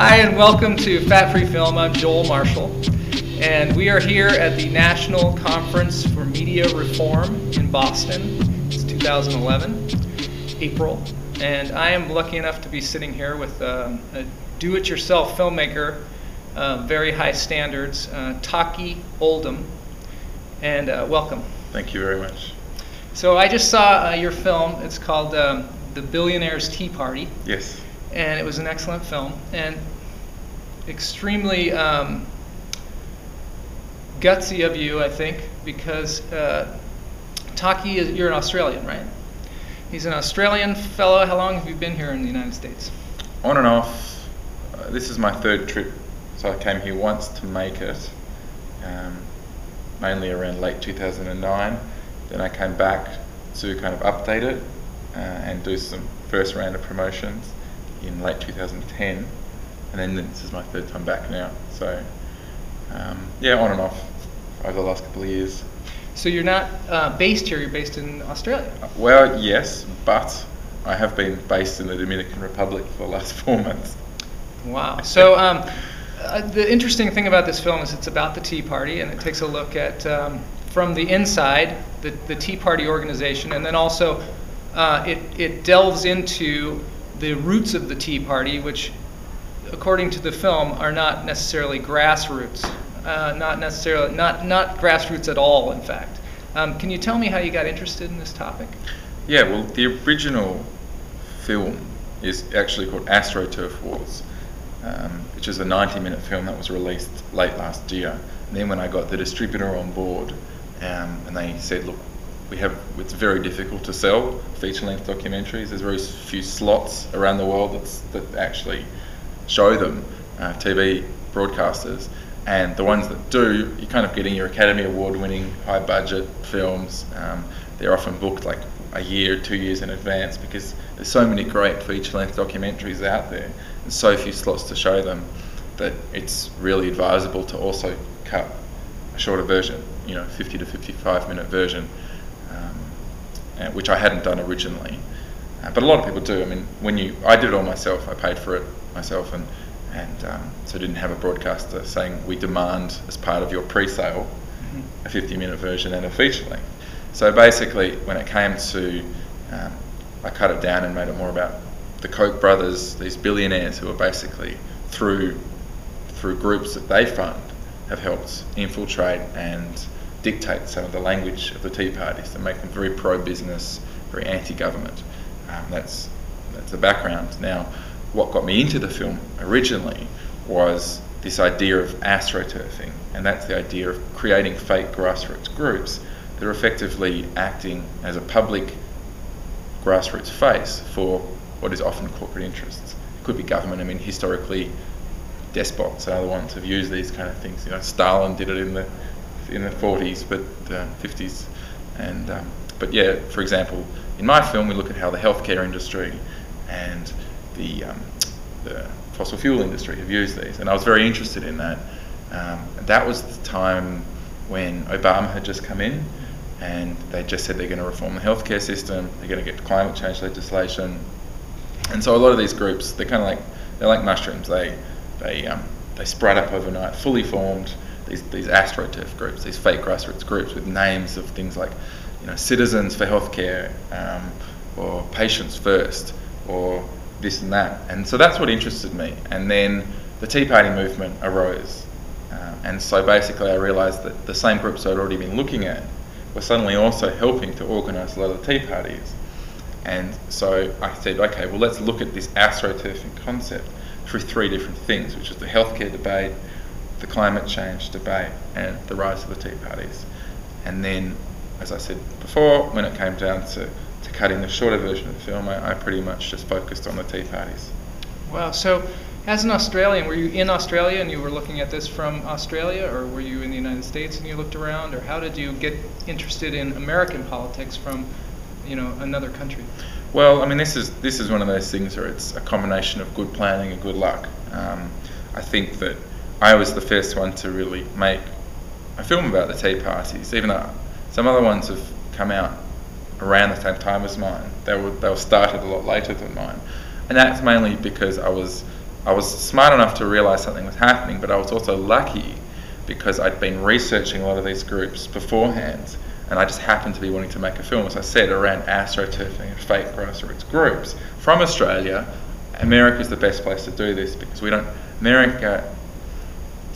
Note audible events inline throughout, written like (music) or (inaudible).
Hi, and welcome to Fat Free Film. I'm Joel Marshall, and we are here at the National Conference for Media Reform in Boston. It's 2011, April, and I am lucky enough to be sitting here with um, a do it yourself filmmaker, uh, very high standards, uh, Taki Oldham. And uh, welcome. Thank you very much. So I just saw uh, your film. It's called um, The Billionaire's Tea Party. Yes. And it was an excellent film and extremely um, gutsy of you, I think, because uh, Taki is you're an Australian, right? He's an Australian fellow. How long have you been here in the United States? On and off. Uh, this is my third trip. So I came here once to make it, um, mainly around late 2009. Then I came back to kind of update it uh, and do some first round of promotions in late 2010. And then this is my third time back now. So um, yeah, on and off over the last couple of years. So you're not uh, based here. You're based in Australia. Well, yes, but I have been based in the Dominican Republic for the last (laughs) four months. Wow. So um, uh, the interesting thing about this film is it's about the Tea Party, and it takes a look at um, from the inside the, the Tea Party organization, and then also uh, it it delves into the roots of the Tea Party, which, according to the film, are not necessarily grassroots, uh, not necessarily not not grassroots at all. In fact, um, can you tell me how you got interested in this topic? Yeah, well, the original film is actually called AstroTurf Wars, um, which is a 90 minute film that was released late last year. And then when I got the distributor on board, um, and they said, look, we have it's very difficult to sell feature length documentaries. There's very few slots around the world that's, that actually show them, uh, TV broadcasters. And the ones that do, you're kind of getting your Academy Award winning high budget films. Um, they're often booked like a year, two years in advance because there's so many great feature length documentaries out there and so few slots to show them that it's really advisable to also cut a shorter version, you know, 50 to 55 minute version, which I hadn't done originally. Uh, but a lot of people do. I mean, when you, I did it all myself. I paid for it myself, and and um, so didn't have a broadcaster saying we demand as part of your pre-sale a 50-minute version and a feature length. So basically, when it came to, um, I cut it down and made it more about the Koch brothers, these billionaires who are basically through through groups that they fund have helped infiltrate and dictate some of the language of the Tea Parties to make them very pro-business, very anti-government. Um, that's that's the background. Now, what got me into the film originally was this idea of astroturfing, and that's the idea of creating fake grassroots groups that are effectively acting as a public grassroots face for what is often corporate interests. It could be government. I mean, historically, despots are the ones who've used these kind of things. You know, Stalin did it in the in the 40s, but uh, 50s, and um, but yeah, for example, in my film, we look at how the healthcare industry and the, um, the fossil fuel industry have used these, and I was very interested in that. Um, that was the time when Obama had just come in, and they just said they're going to reform the healthcare system, they're going to get climate change legislation, and so a lot of these groups, they're kind of like they're like mushrooms. They they um, they spread up overnight, fully formed. These these astroturf groups, these fake grassroots groups with names of things like you know citizens for healthcare um, or patients first or this and that. And so that's what interested me. And then the Tea Party movement arose. Uh, and so basically I realised that the same groups I'd already been looking at were suddenly also helping to organise a lot of Tea Parties. And so I said, okay, well, let's look at this astroturfing concept through three different things, which is the healthcare debate, the climate change debate, and the rise of the Tea Parties. And then, as I said before, when it came down to, to cutting the shorter version of the film, I, I pretty much just focused on the Tea Parties. Wow. So, as an Australian, were you in Australia and you were looking at this from Australia, or were you in the United States and you looked around, or how did you get interested in American politics from, you know, another country? Well, I mean, this is this is one of those things where it's a combination of good planning and good luck. Um, I think that I was the first one to really make a film about the Tea Parties, even though some other ones have come out around the same time as mine. They were they were started a lot later than mine, and that's mainly because I was I was smart enough to realize something was happening, but I was also lucky because I'd been researching a lot of these groups beforehand, and I just happened to be wanting to make a film, as I said, around astroturfing and fake grassroots groups from Australia. America is the best place to do this because we don't. America,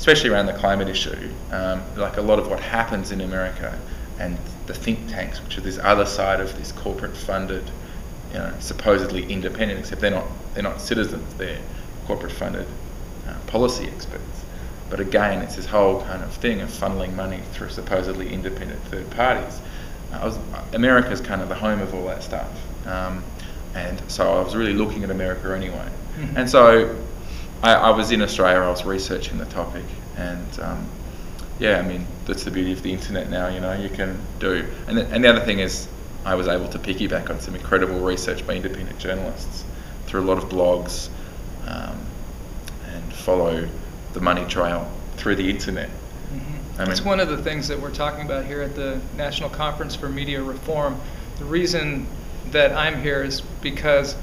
especially around the climate issue, um, like a lot of what happens in America, and the think tanks, which are this other side of this corporate-funded, you know, supposedly independent, except they're not. They're not citizens. They're corporate-funded uh, policy experts. But again, it's this whole kind of thing of funneling money through supposedly independent third parties. Uh, was, America's kind of the home of all that stuff. Um, and so I was really looking at America anyway. Mm-hmm. And so I, I, was in Australia, I was researching the topic, and um, yeah, I mean, that's the beauty of the internet now, you know, you can do. And the, and the other thing is, I was able to piggyback on some incredible research by independent journalists through a lot of blogs um, and follow the money trail through the internet. Mm-hmm. I mean, it's one of the things that we're talking about here at the National Conference for Media Reform. The reason that I'm here is because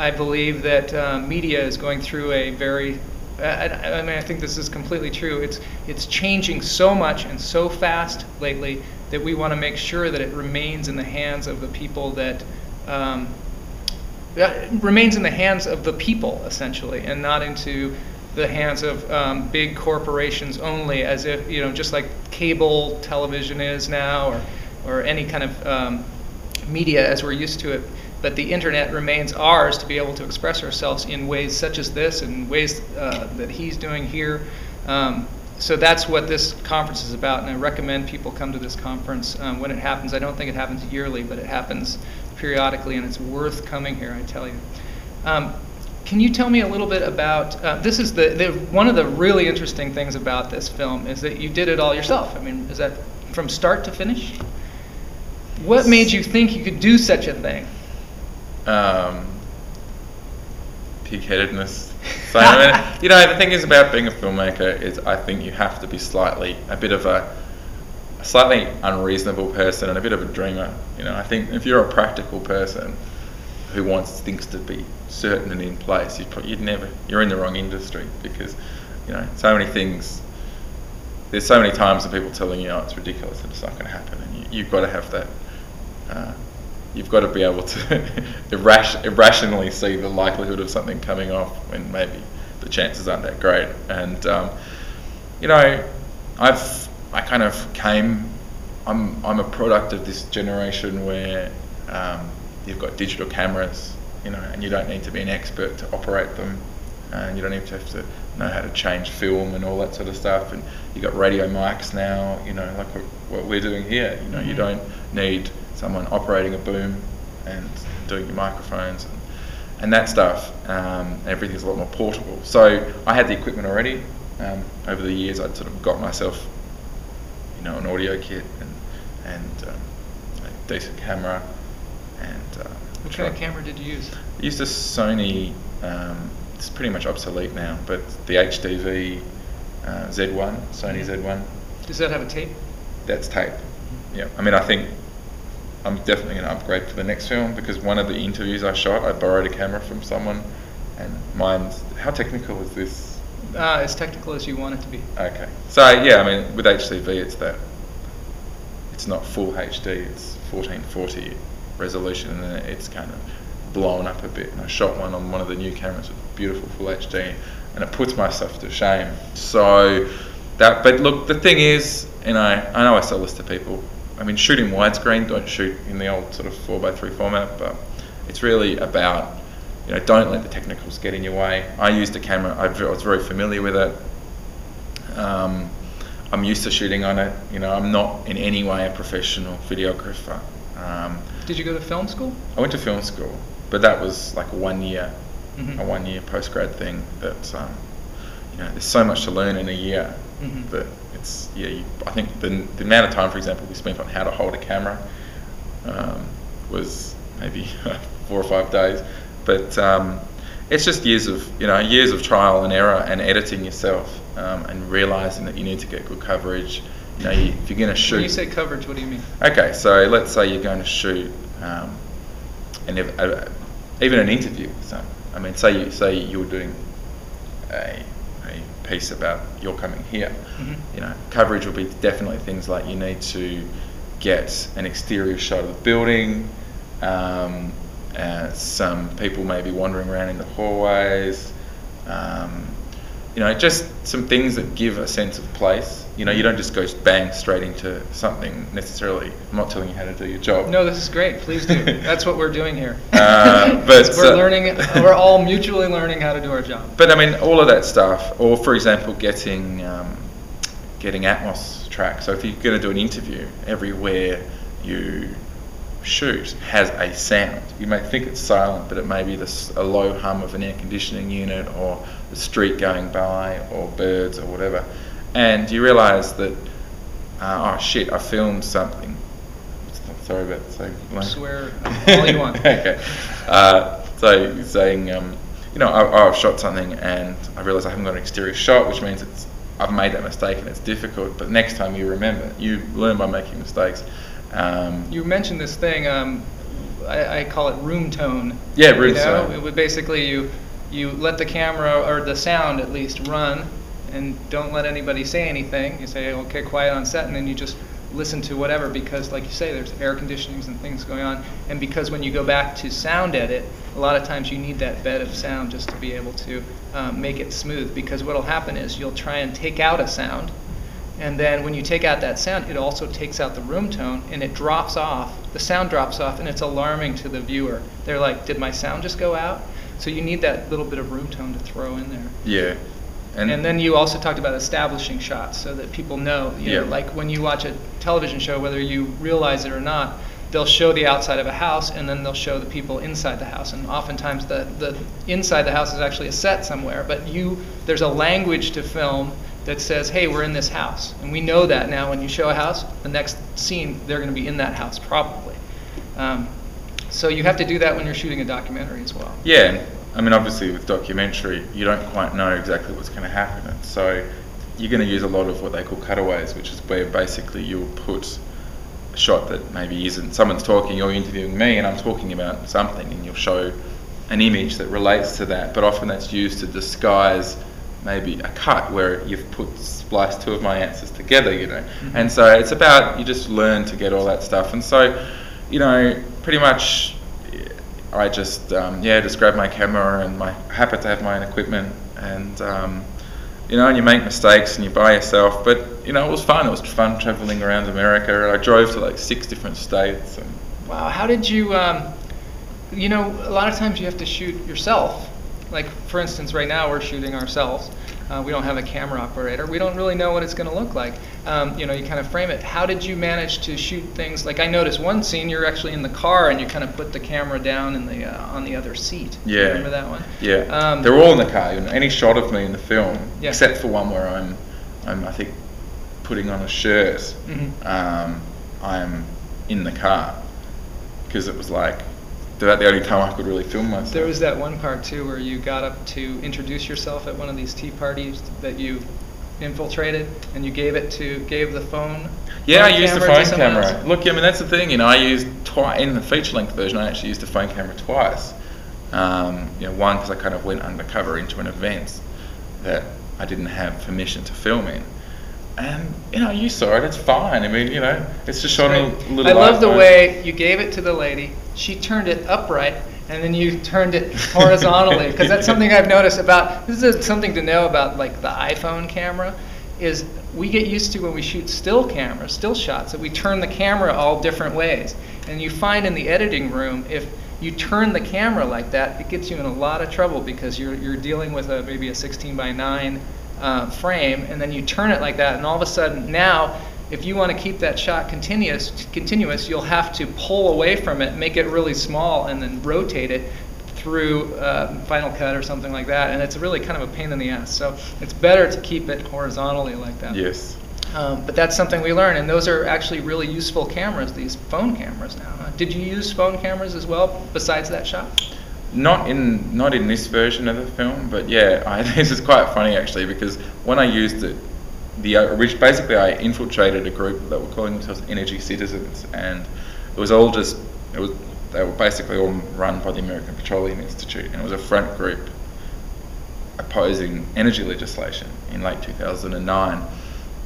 I believe that uh, media is going through a very I, I, mean, I think this is completely true. It's it's changing so much and so fast lately that we want to make sure that it remains in the hands of the people that um, remains in the hands of the people essentially, and not into the hands of um, big corporations only, as if you know, just like cable television is now, or or any kind of um, media as we're used to it. But the internet remains ours to be able to express ourselves in ways such as this, and ways uh, that he's doing here. Um, so that's what this conference is about, and I recommend people come to this conference um, when it happens. I don't think it happens yearly, but it happens periodically, and it's worth coming here. I tell you. Um, can you tell me a little bit about uh, this? Is the, the, one of the really interesting things about this film is that you did it all yourself. I mean, is that from start to finish? What made you think you could do such a thing? Um, pig-headedness. So, I mean, (laughs) you know, the thing is about being a filmmaker is I think you have to be slightly a bit of a, a slightly unreasonable person and a bit of a dreamer. You know, I think if you're a practical person who wants things to be certain and in place, you'd, probably, you'd never, you're in the wrong industry because, you know, so many things, there's so many times of people telling you, oh, it's ridiculous and it's not going to happen. And you, have got to have that, uh, you've got to be able to (laughs) irras- irrationally see the likelihood of something coming off when maybe the chances aren't that great. And, um, you know, I've, I kind of came, I'm, I'm a product of this generation where, um, you've got digital cameras, you know, and you don't need to be an expert to operate them, and you don't even have to know how to change film and all that sort of stuff. And you've got radio mics now, you know, like what we're doing here. You know, mm-hmm. you don't need someone operating a boom and doing your microphones and, and that stuff. Um, everything's a lot more portable. So I had the equipment already. Um, over the years, I'd sort of got myself, you know, an audio kit and and um, a decent camera and uh, What kind of camera did you use? I used a Sony. Um, it's pretty much obsolete now, but the HDV uh, Z1, Sony Z1. Does that have a tape? That's tape. Yeah. I mean, I think I'm definitely going to upgrade for the next film because one of the interviews I shot, I borrowed a camera from someone, and mine's. How technical is this? Uh, as technical as you want it to be. Okay. So yeah, I mean, with HDV, it's that. It's not full HD. It's 1440 resolution and then it's kind of blown up a bit. And I shot one on one of the new cameras with beautiful full HD and it puts myself to shame. So that, but look, the thing is, and I, I know I sell this to people. I mean, shooting widescreen, don't shoot in the old sort of 4x3 format, but it's really about, you know, don't let the technicals get in your way. I used a camera, I was very familiar with it. Um, I'm used to shooting on it. You know, I'm not in any way a professional videographer. Um, Did you go to film school? I went to film school, but that was like a one year, mm-hmm. a one year post grad thing. That um, you know, there's so much to learn in a year mm-hmm. that it's yeah. You, I think the, the amount of time, for example, we spent on how to hold a camera um, was maybe (laughs) four or five days, but um, it's just years of you know years of trial and error and editing yourself um, and realizing that you need to get good coverage you know, if you're going to shoot. When you say coverage, what do you mean? Okay, so let's say you're going to shoot, um, and if, uh, even an interview. So, I mean, say you say you're doing a piece about you're coming here. Mhm. You know, coverage will be definitely things like you need to get an exterior shot of the building. Um, uh, some people may be wandering around in the hallways. Um, you know, just some things that give a sense of place. You know, you don't just go bang straight into something necessarily. I'm not telling you how to do your job. No, this is great. Please do. (laughs) That's what we're doing here. Uh, but, we're uh, learning. (laughs) We're all mutually learning how to do our job. But I mean, all of that stuff, or for example, getting um, getting Atmos track. So if you're going to do an interview, everywhere you shoot has a sound. You may think it's silent, but it may be this, a low hum of an air conditioning unit, or the street going by, or birds, or whatever. And you realise that, uh, oh shit, I filmed something. Sorry about saying. I swear (laughs) all you want. okay. Uh, so saying, um, you know, I, I've shot something and I realise I haven't got an exterior shot, which means it's I've made that mistake and it's difficult. But next time you remember, you learn by making mistakes. Um, You mentioned this thing. Um, I, I call it room tone. Yeah, room you know? tone. It would basically you you let the camera or the sound at least run, and don't let anybody say anything. You say okay, quiet on set, and then you just listen to whatever because, like you say, there's air conditionings and things going on. And because when you go back to sound edit, a lot of times you need that bed of sound just to be able to um, make it smooth. Because what'll happen is you'll try and take out a sound, and then when you take out that sound, it also takes out the room tone and it drops off. The sound drops off and it's alarming to the viewer. They're like, did my sound just go out? So you need that little bit of room tone to throw in there. yeah. And, then you also talked about establishing shots so that people know, you know, Yeah. like when you watch a television show, whether you realize it or not, they'll show the outside of a house and then they'll show the people inside the house. And oftentimes the, the inside the house is actually a set somewhere, but you, there's a language to film that says, hey, we're in this house. And we know that now when you show a house, the next scene, they're going to be in that house probably. Um, so you have to do that when you're shooting a documentary as well. Yeah, and, I mean, obviously with documentary, you don't quite know exactly what's going to happen, and so you're going to use a lot of what they call cutaways, which is where basically you'll put a shot that maybe isn't someone's talking, you're interviewing me, and I'm talking about something, and you'll show an image that relates to that, but often that's used to disguise maybe a cut where you've put spliced two of my answers together, you know. Mm-hmm. And so it's about you just learn to get all that stuff, and so you know, pretty much I just um, yeah just grab my camera and my happy to have my own equipment and um, you know and you make mistakes and you buy yourself but you know it was fun it was fun traveling around America I drove to like six different states and Wow, how did you, um, you know, a lot of times you have to shoot yourself. Like, for instance, right now we're shooting ourselves. Uh, we don't have a camera operator. We don't really know what it's going to look like. Um, you know, you kind of frame it. How did you manage to shoot things? Like, I noticed one scene you're actually in the car and you kind of put the camera down in the uh, on the other seat. Yeah. Remember that one? yeah Um, they're all in the car you know, any shot of me in the film Yeah. except for one where I'm I'm I think putting on a shirt Mhm. um, I'm in the car because it was like about the only time I could really film myself There was that one part too where you got up to introduce yourself at one of these tea parties that you infiltrated, and you gave it to gave the phone. Yeah, phone I used the phone camera. else. Look, I mean that's the thing. You know, I used twice in the feature length version. I actually used the phone camera twice. Um, you know, one because I kind of went undercover into an event that I didn't have permission to film in, and you know, you saw it. It's fine. I mean, you know, it's just shot a little. I love the way you gave it to the lady. She turned it upright, and then you turned it horizontally. (laughs) Because that's something I've noticed about. This is something to know about, like the iPhone camera, is we get used to when we shoot still cameras, still shots, that we turn the camera all different ways. And you find in the editing room, if you turn the camera like that, it gets you in a lot of trouble because you're you're dealing with a maybe a 16 by 9 uh, frame, and then you turn it like that, and all of a sudden now, if you want to keep that shot continuous, continuous, you'll have to pull away from it, make it really small, and then rotate it through uh, Final Cut or something like that, and it's really kind of a pain in the ass. So it's better to keep it horizontally like that. Yes. Um, but that's something we learn, and those are actually really useful cameras. These phone cameras now. Huh? Did you use phone cameras as well besides that shot? Not in not in this version of the film, but yeah, I, (laughs) this is quite funny actually because when I used it, the uh, basically I infiltrated a group that were calling themselves Energy Citizens, and it was all just it was they were basically all run by the American Petroleum Institute, and it was a front group opposing energy legislation in late 2009.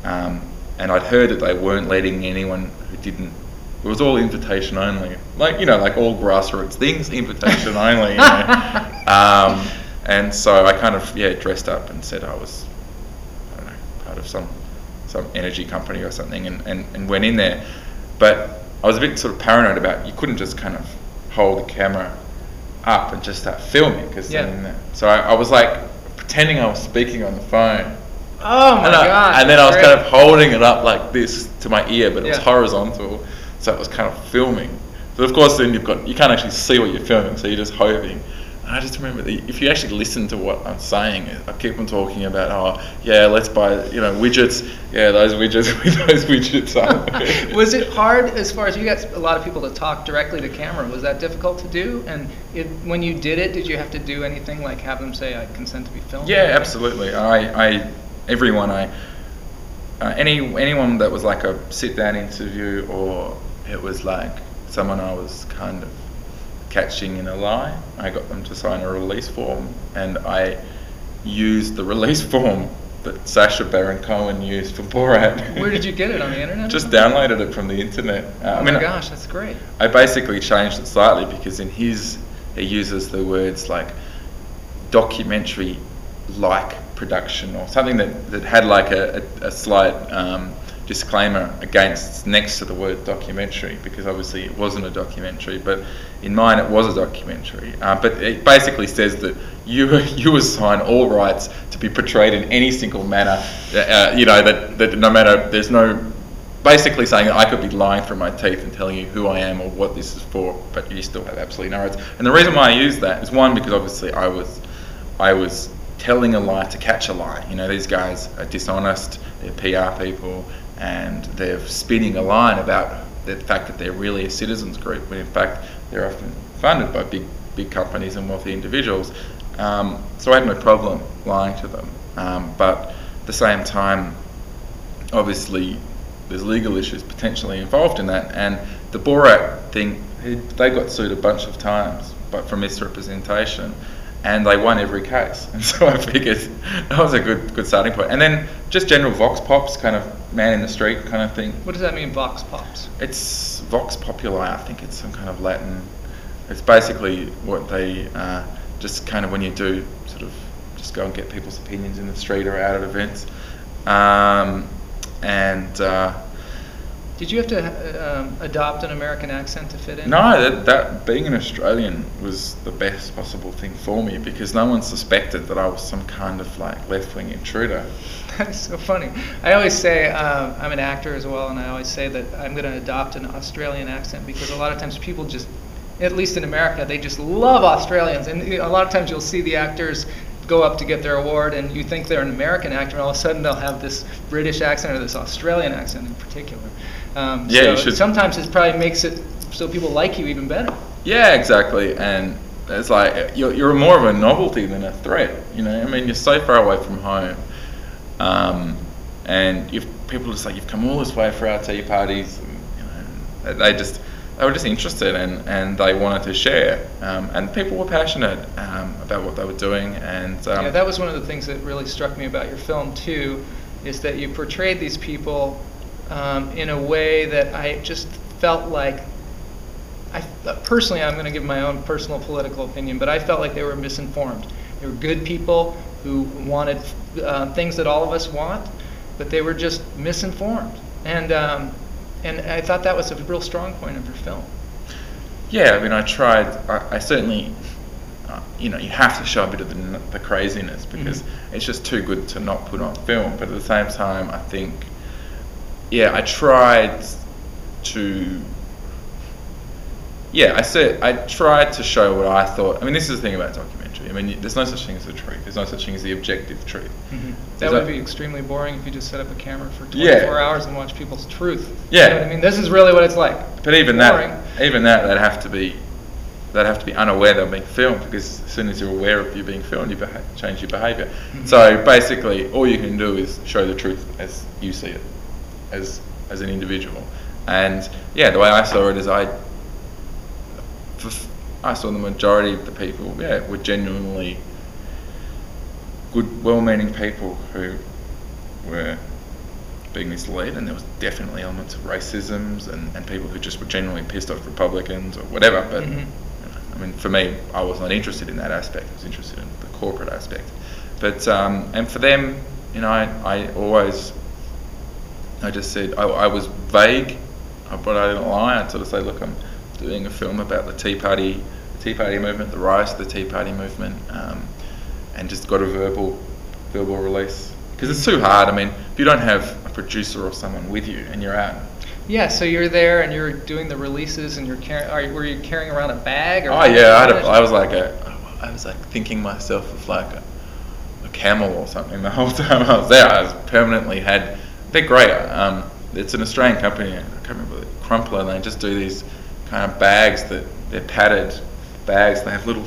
Um, and I'd heard that they weren't letting anyone who didn't. It was all invitation only, like you know, like all grassroots things, invitation only. You know? (laughs) um, and so I kind of yeah dressed up and said I was, I don't know, part of some some energy company or something, and, and, and went in there. But I was a bit sort of paranoid about you couldn't just kind of hold the camera up and just start filming because Yeah. so I, I was like pretending I was speaking on the phone. Oh my and, I- gosh. and then I was that's kind of holding it up like this to my ear, but it was horizontal, so it was kind of filming. But of course, then you've got you can't actually see what you're filming, so you're just hoping. I just remember that if you actually listen to what I'm saying, I keep on talking about, oh yeah, let's buy you know widgets. Yeah, those widgets, (laughs) those widgets are. (laughs) was it hard as far as you got a lot of people to talk directly to camera? Was that difficult to do? And it, when you did it, did you have to do anything like have them say, "I consent to be filmed"? Yeah, absolutely. I, I everyone I uh, any anyone that was like a sit down interview or it was like someone I was kind of catching in a lie, I got them to sign a release form and I used the release (laughs) form that Sacha Baron Cohen used for Borat. Where did you get it on the internet? Just downloaded it from the internet. Uh, Oh I mean, my gosh, that's great. I basically changed it slightly because in his he uses the words like documentary like production or something that, that had like a, a, a slight um, disclaimer against next to the word documentary because obviously it wasn't a documentary but in mine it was a documentary uh, but it basically says that you (laughs) you assign all rights to be portrayed in any single manner uh, you know that, that no matter there's no basically saying that I could be lying through my teeth and telling you who I am or what this is for, but you still have absolutely no rights. And the reason why I use that is one because obviously I was, I was telling a lie to catch a lie. You know, these guys are dishonest, they're PR people, and they're spinning a line about the fact that they're really a citizens group, when in fact they're often funded by big, big companies and wealthy individuals. Um, so I had no problem lying to them, um, but at the same time, obviously there's legal issues potentially involved in that. And the Borat thing, they got sued a bunch of times, but for misrepresentation, and they won every case. (laughs) And so I figured that was a good good starting point. And then just general vox pops, kind of man in the street kind of thing. What does that mean, vox pops? It's vox populi. I think it's some kind of Latin. It's basically what they uh, just kind of when you do sort of just go and get people's opinions in the street or out at events. Um, and uh, Did you have to uh, um, adopt an American accent to fit in? no, that, that being an Australian was the best possible thing for me because no one suspected that I was some kind of like left wing intruder. (laughs) That is so funny. I always say um, I'm an actor as well, and I always say that I'm going to adopt an Australian accent because a lot of times people just, at least in America, they just love Australians, and a lot of times you'll see the actors go up to get their award, and you think they're an American actor, and all of a sudden they'll have this British accent or this Australian accent in particular. Um, Yeah, so you should- sometimes it probably makes it so people like you even better. Yeah, exactly. And it's like you're, you're more of a novelty than a threat. You know, I mean, you're so far away from home, um, and you've people just like you've come all this way for our tea parties. And, you know, they just they were just interested and, and they wanted to share. Um, and people were passionate um, about what they were doing. And um, yeah, that was one of the things that really struck me about your film too, is that you portrayed these people um, in a way that I just felt like. I personally, I'm going to give my own personal political opinion, but I felt like they were misinformed. They were good people who wanted uh, things that all of us want, but they were just misinformed. And um, and I thought that was a real strong point of your film. Yeah, I mean, I tried. I, I certainly, uh, you know, you have to show a bit of the, the craziness because it's just too good to not put on film. But at the same time, I think, yeah, I tried to. Yeah, I said I tried to show what I thought. I mean, this is the thing about documentary. I mean, there's no such thing as the truth. There's no such thing as the objective truth. That Is would that- be extremely boring if you just set up a camera for 24 Yeah. hours and watch people's truth. Yeah. You know what I mean, this is really what it's like. But even Boring. that, even that, they'd have to be, they'd have to be unaware they're being filmed because as soon as you're aware of you being filmed, you beha- change your behaviour. Mhm. So basically, all you can do is show the truth as you see it, as as an individual. And yeah, the way I saw it is I I saw the majority of the people, yeah, were genuinely good, well-meaning people who were being misled, and there was definitely elements of racisms and, and people who just were genuinely pissed off Republicans or whatever. But Mhm. I mean, for me, I was not interested in that aspect. I was interested in the corporate aspect. But um, and for them, you know, I, I always, I just said I, I was vague, but I didn't lie. I'd sort of say, look, I'm doing a film about the Tea Party, the Tea Party movement, the rise of the Tea Party movement, um, and just got a verbal, verbal release because it's too hard. I mean, if you don't have a producer or someone with you and you're out Yeah, so you're there and you're doing the releases and you're carrying. Are you, were you carrying around a bag? Or Oh yeah, I, had a, I was like a, I was like thinking myself of like a, a camel or something the whole (laughs) time I was there. I was permanently had. They're great. Um, it's an Australian company. I can't remember the Crumpler. And they just do these kind of bags that they're padded bags. They have little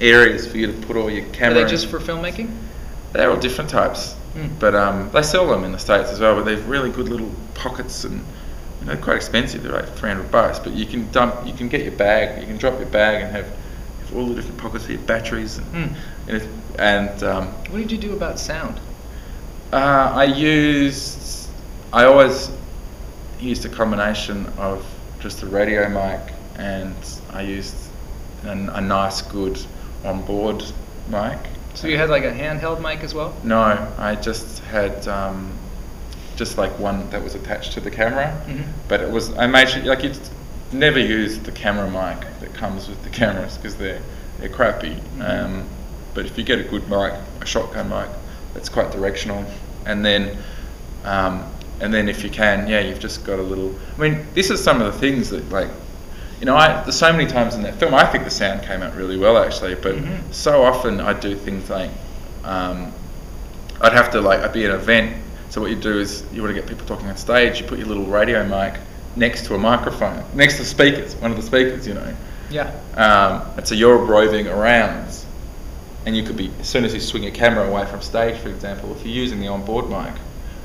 areas for you to put all your cameras. Are camera. they in. just for filmmaking? They're all different types, Hmm. but um, they sell them in the states as well. But they've really good little pockets and you know, they're quite expensive. They're like 300 bucks, but you can dump, you can get your bag, you can drop your bag and have, have all the different pockets for your batteries and Hmm. and, it's, and um, What did you do about sound? uh, I used, I always used a combination of just a radio mic and I used an, a nice, good on-board mic. So you had like a handheld mic as well? No, I just had um, just like one that was attached to the camera, Mhm. but it was I made sure like you never use the camera mic that comes with the cameras because they're they're crappy. Um, but if you get a good mic, a shotgun mic, that's quite directional, and then um, and then if you can, yeah, you've just got a little. I mean, this is some of the things that like. You know, I, there's so many times in that film, I think the sound came out really well actually, but Mhm. so often I do things like um, I'd have to like I'd be at an event. So what you do is you want to get people talking on stage. You put your little radio mic next to a microphone, next to speakers, one of the speakers, you know. Yeah. Um, and so you're roving around, and you could be as soon as you swing your camera away from stage, for example, if you're using the onboard mic,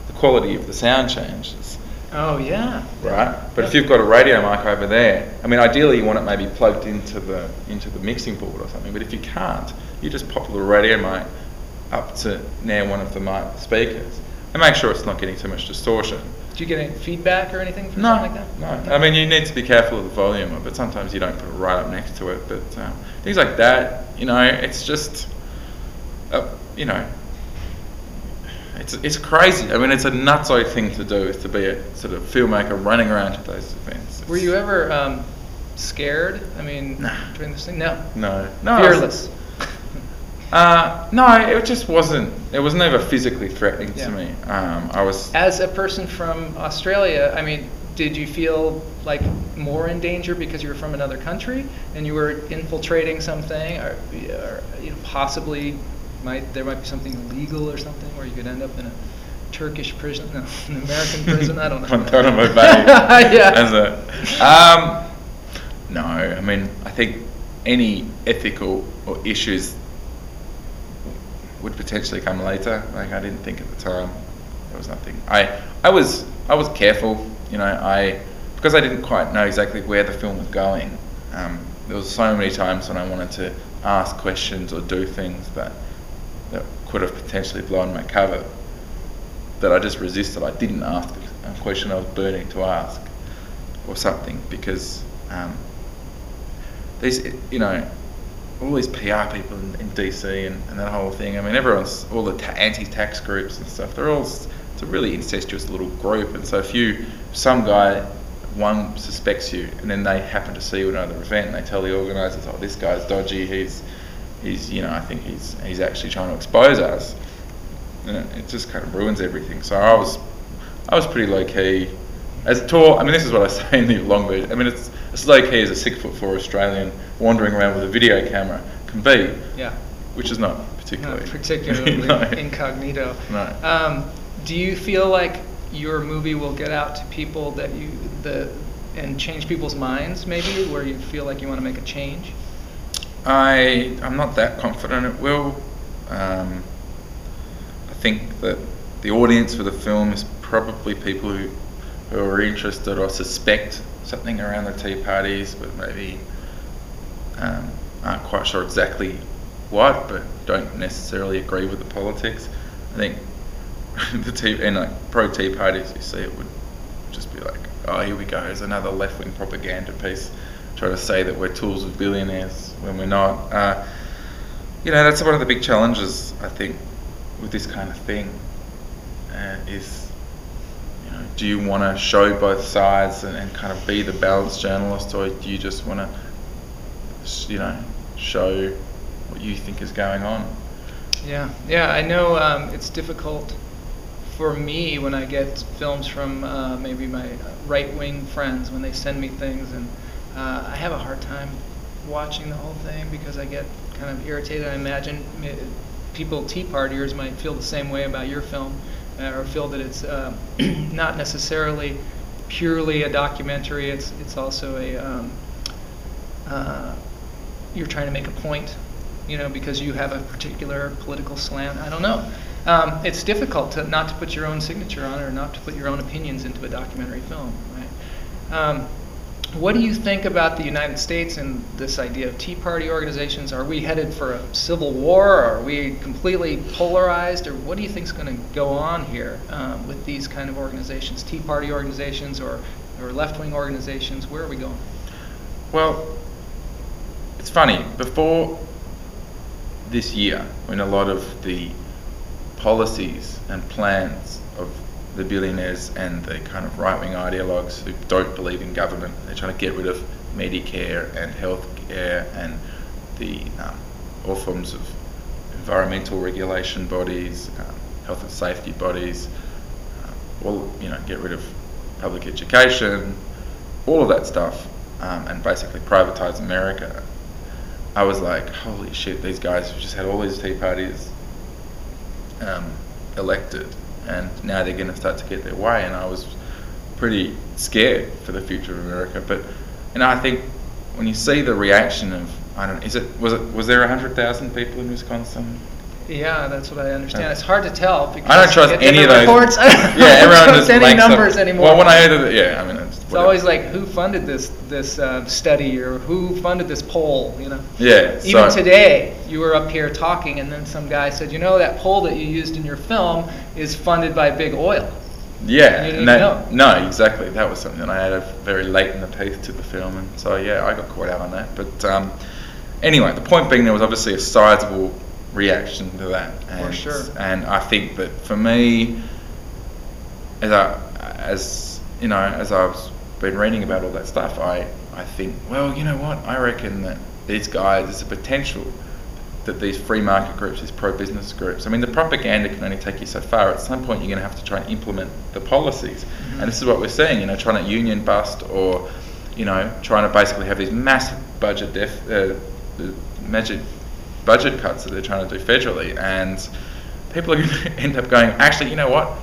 the quality of the sound changes, Oh yeah. right? But if you've got a radio mic over there, I mean, ideally you want it maybe plugged into the into the mixing board or something. But if you can't, you just pop the radio mic up to near one of the mic speakers and make sure it's not getting too much distortion. Do you get any feedback or anything from No, something like that? no. I mean, you need to be careful of the volume of it. Sometimes you don't put it right up next to it, but um, things like that, you know, it's just, uh, you know, it's it's crazy. I mean, it's a nutso thing to do, is to be a sort of filmmaker running around to those events. Were you ever um, scared? I mean, Nah. during this thing? No. No, no. Fearless. (laughs) Uh, no, it just wasn't. It was never physically threatening Yeah. to me. Um, I was. As a person from Australia, I mean, did you feel like more in danger because you were from another country and you were infiltrating something, or, or you know, possibly might there might be something illegal or something where you could end up in a Turkish prison, no, (laughs) an American prison? I don't know. (laughs) Guantanamo Bay. (laughs) yeah. As a, um, no, I mean, I think any ethical or issues would potentially come later. Like I didn't think at the time there was nothing. I I was I was careful, you know. I because I didn't quite know exactly where the film was going. Um, there was so many times when I wanted to ask questions or do things that that could have potentially blown my cover that I just resisted. I didn't ask a question I was burning to ask or something because um, these, you know, all these PR people in, in DC and, and that whole thing. I mean, everyone's all the ta- anti-tax groups and stuff. They're all it's a really incestuous little group. And so if you some guy one suspects you and then they happen to see you at another event and they tell the organisers, oh, this guy's dodgy. He's he's you know I think he's he's actually trying to expose us. And it, it just kind of ruins everything. So I was I was pretty low key. As a tall, I mean, this is what I say in the long version. I mean, it's as low key as a six foot four Australian wandering around with a video camera can be, Yeah. which is not particularly Not (laughs) particularly No. incognito. No. Um, do you feel like your movie will get out to people that you the and change people's minds maybe where you feel like you want to make a change? I I'm not that confident it will. Um, I think that the audience for the film is probably people who who are interested or suspect something around the tea parties, but maybe um, aren't quite sure exactly what, but don't necessarily agree with the politics. I think (laughs) the tea and like pro Tea parties, you see it would just be like, oh, here we go, there's another left wing propaganda piece trying to say that we're tools of billionaires when we're not. Uh, you know, that's one of the big challenges I think with this kind of thing uh, is, you know, do you want to show both sides and, and kind of be the balanced journalist, or do you just want to, you know, show what you think is going on? Yeah, yeah, I know um, it's difficult for me when I get films from uh, maybe my right wing friends when they send me things, and uh, I have a hard time watching the whole thing because I get kind of irritated. I imagine people, Tea Partiers, might feel the same way about your film, uh, or feel that it's uh, (clears throat) not necessarily purely a documentary. It's it's also a um, uh, you're trying to make a point, you know, because you have a particular political slant. I don't know. Um, it's difficult to not to put your own signature on it or not to put your own opinions into a documentary film, right? Um, what do you think about the United States and this idea of Tea Party organizations? Are we headed for a civil war? Are we completely polarized? Or what do you think is going to go on here um, with these kind of organizations, Tea Party organizations or, or left wing organizations? Where are we going? Well, it's funny. Before this year, when a lot of the policies and plans of the billionaires and the kind of right wing ideologues who don't believe in government. They're trying to get rid of Medicare and healthcare and the um, all forms of environmental regulation bodies, um, health and safety bodies, uh, all you know, get rid of public education, all of that stuff, um, and basically privatize America. I was like, holy shit, these guys have just had all these tea parties um, elected and now they're going to start to get their way. And I was pretty scared for the future of America. But you know, I think when you see the reaction of I don't know, is it was it was there hundred thousand people in Wisconsin? Yeah, that's what I understand. It's hard to tell because I don't trust any of those. Reports. yeah, everyone trust just any numbers up, anymore. Well, when I heard it, yeah, I mean, it's, it's always like who funded this this uh, study or who funded this poll. You know. Yeah. Even so, today, you were up here talking, and then some guy said, "You know, that poll that you used in your film is funded by big oil." Yeah, and and that, no, exactly. That was something that I added very late in the piece to the film, and so yeah, I got caught out on that. But um, anyway, the point being, there was obviously a sizable reaction to that. And, For sure. And I think that for me, as I, as you know, as I've been reading about all that stuff, I, I think, well, you know what? I reckon that these guys, there's a potential that these free market groups, these pro-business groups, I mean, the propaganda can only take you so far. At some point, you're going to have to try and implement the policies. Mm-hmm. And this is what we're seeing, you know, trying to union bust or, you know, trying to basically have these massive budget def, uh, magic budget cuts that they're trying to do federally, and people are (laughs) going to end up going, actually, you know what?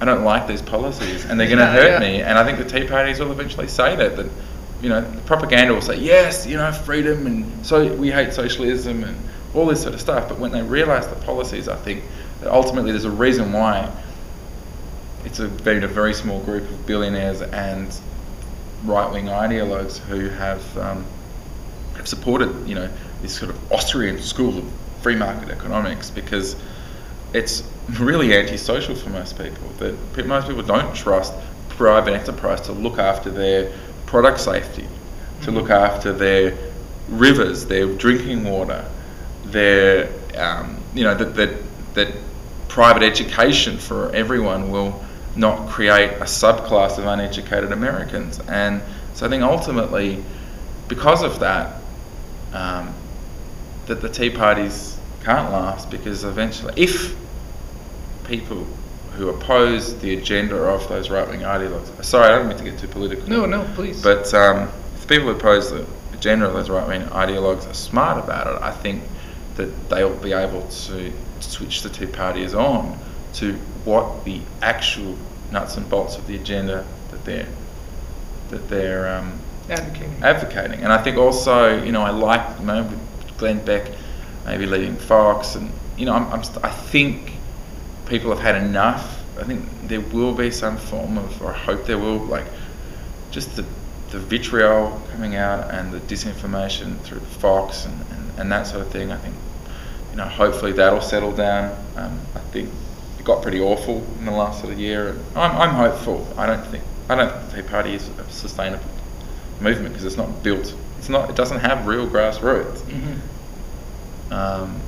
I don't like these policies, and they're going to Yeah, hurt yeah. me. And I think the Tea Parties will eventually say that that you know the propaganda will say yes, you know, freedom, and so we hate socialism and all this sort of stuff. But when they realise the policies, I think that ultimately there's a reason why it's a, been a very small group of billionaires and right-wing ideologues who have um, have supported, you know, this sort of Austrian school of free market economics because it's really antisocial for most people. That most people don't trust private enterprise to look after their product safety, to look after their rivers, their drinking water, their um, you know that that that private education for everyone will not create a subclass of uneducated Americans. And so I think ultimately, because of that, um, that the Tea Parties can't last because eventually, if people who oppose the agenda of those right-wing ideologues, sorry, I don't mean to get too political. No, no, please. But um, if people who oppose the agenda of those right-wing ideologues are smart about it, I think that they'll be able to switch the Tea parties on to what the actual nuts and bolts of the agenda that they're that they're um, Advocating. advocating. And I think also, you know, I like, you know, Glenn Beck maybe leaving Fox, and you know, I'm, I'm st- I think people have had enough. I think there will be some form of, or I hope there will, like, just the the vitriol coming out and the disinformation through Fox and, and and that sort of thing. I think, you know, hopefully that'll settle down. Um, I think it got pretty awful in the last sort of year, and I'm, I'm hopeful. I don't think I don't think the Tea Party is a sustainable movement because it's not built. It's not. It doesn't have real grassroots. Mhm. Um,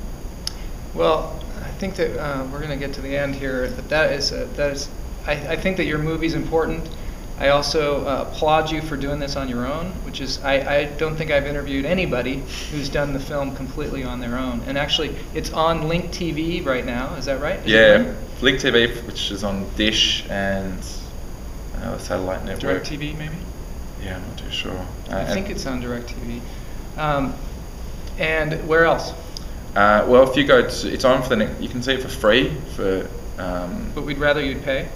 Well, I think that uh, we're going to get to the end here, but that is, uh, that is, I, I think that your movie's important. I also uh, applaud you for doing this on your own, which is, I, I don't think I've interviewed anybody who's done the film completely on their own. And actually, it's on Link TV right now, is that right? Is yeah, Link? Link TV, which is on Dish and uh, satellite network. DirecTV, maybe? Yeah, I'm not too sure. Uh, I think it's on DirecTV. Um, and where else? Uh, well, if you go to, it's on for the next, you can see it for free for. Um, But we'd rather you'd pay.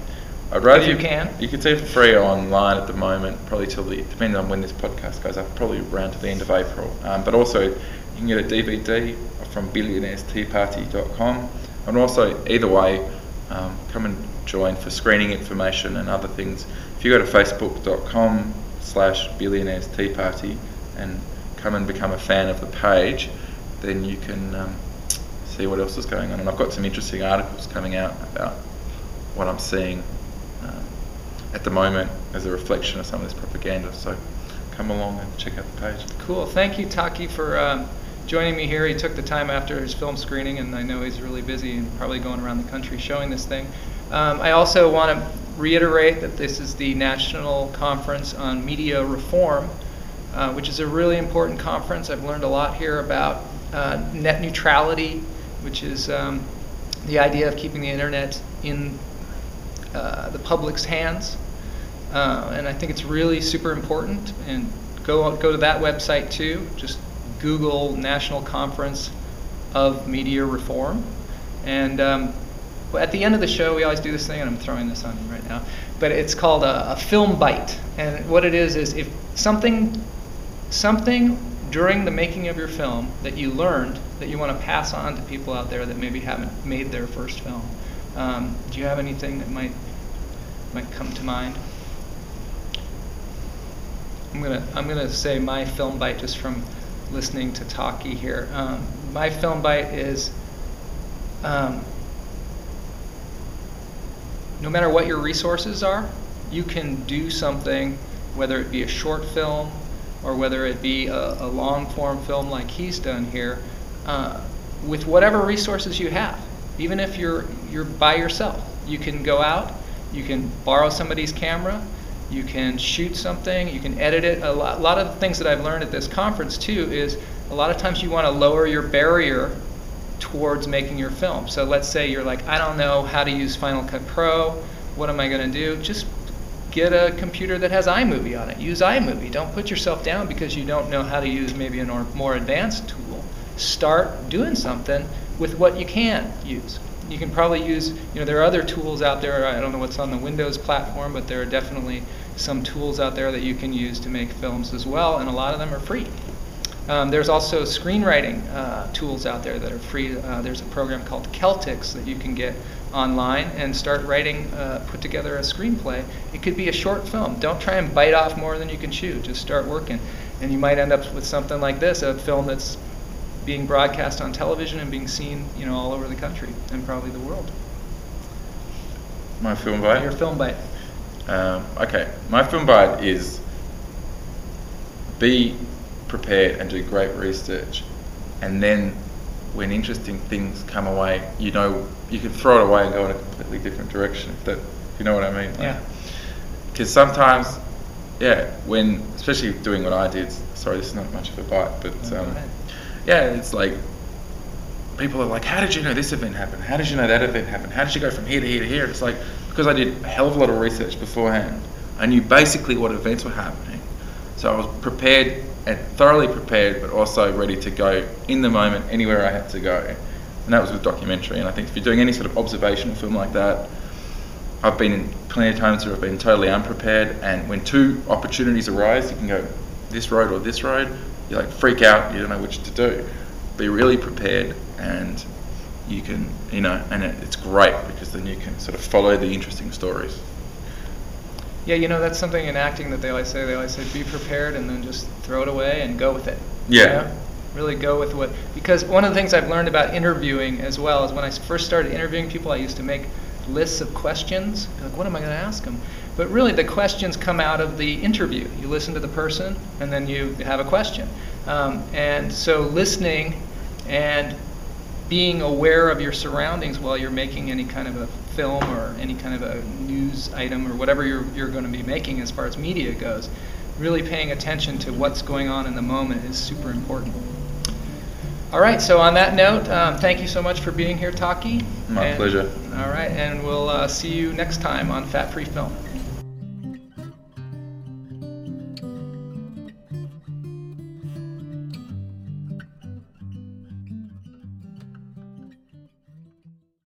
I'd rather If you can. You can see it for free online at the moment, probably till the depending on when this podcast goes up, probably around to the end of April. Um, but also, you can get a DVD from billionairesteaparty.com, and also either way, um, come and join for screening information and other things. If you go to facebook.com slash billionaires tea party and come and become a fan of the page, then you can um, see what else is going on. And I've got some interesting articles coming out about what I'm seeing um, at the moment as a reflection of some of this propaganda. So come along and check out the page. Cool. Thank you, Taki, for um, joining me here. He took the time after his film screening, and I know he's really busy and probably going around the country showing this thing. Um, I also want to reiterate that this is the National Conference on Media Reform, uh, which is a really important conference. I've learned a lot here about uh, net neutrality, which is um, the idea of keeping the internet in uh, the public's hands. Uh, and I think it's really super important. And go go to that website too. Just Google National Conference of Media Reform. And um, at the end of the show, we always do this thing, and I'm throwing this on you right now. But it's called a, a film bite. And what it is is if something something during the making of your film that you learned that you want to pass on to people out there that maybe haven't made their first film. Um, do you have anything that might might come to mind? I'm gonna I'm gonna say my film bite just from listening to Taki here. Um, my film bite is um, no matter what your resources are, you can do something, whether it be a short film or whether it be a, a long form film like he's done here, uh, with whatever resources you have. Even if you're you're by yourself, you can go out, you can borrow somebody's camera, you can shoot something, you can edit it. A lot, a lot of the things that I've learned at this conference too is a lot of times you want to lower your barrier towards making your film. So let's say you're like, I don't know how to use Final Cut Pro. What am I going to do? Just get a computer that has iMovie on it. Use iMovie. Don't put yourself down because you don't know how to use maybe a more advanced tool. Start doing something with what you can use. You can probably use, you know, there are other tools out there. I don't know what's on the Windows platform, but there are definitely some tools out there that you can use to make films as well, and a lot of them are free. Um, there's also screenwriting uh, tools out there that are free. Uh, there's a program called Celtx that you can get online and start writing, uh, put together a screenplay. It could be a short film. Don't try and bite off more than you can chew. Just start working. And you might end up with something like this, a film that's being broadcast on television and being seen, you know, all over the country and probably the world. My film bite. Your film bite. Um, okay, my film bite is be prepared and do great research, and then when interesting things come away, you know you can throw it away and go in a completely different direction. If that, if you know what I mean? Yeah. Because sometimes, yeah, when especially doing what I did. Sorry, this is not much of a bite, but um, yeah, it's like people are like, "How did you know this event happened? How did you know that event happened? How did you go from here to here to here?" It's like because I did a hell of a lot of research beforehand. I knew basically what events were happening, so I was prepared and thoroughly prepared, but also ready to go in the moment anywhere I had to go. And that was with documentary. And I think if you're doing any sort of observational film like that, I've been in plenty of times where I've been totally unprepared, and when two opportunities arise, you can go this road or this road. You like freak out. You don't know which to do. Be really prepared, and you can, you know, and it, it's great because then you can sort of follow the interesting stories. Yeah, you know, that's something in acting that they always say. They always say, be prepared and then just throw it away and go with it. Yeah. You know? Really go with what, because one of the things I've learned about interviewing as well is when I first started interviewing people, I used to make lists of questions. Like, what am I going to ask them? But really, the questions come out of the interview. You listen to the person, and then you have a question. Um, and so, listening and being aware of your surroundings while you're making any kind of a film or any kind of a news item or whatever you're, you're going to be making as far as media goes, really paying attention to what's going on in the moment is super important. All right, so on that note, um, thank you so much for being here, Taki. My And- pleasure. All right, and we'll uh, see you next time on Fat Free Film.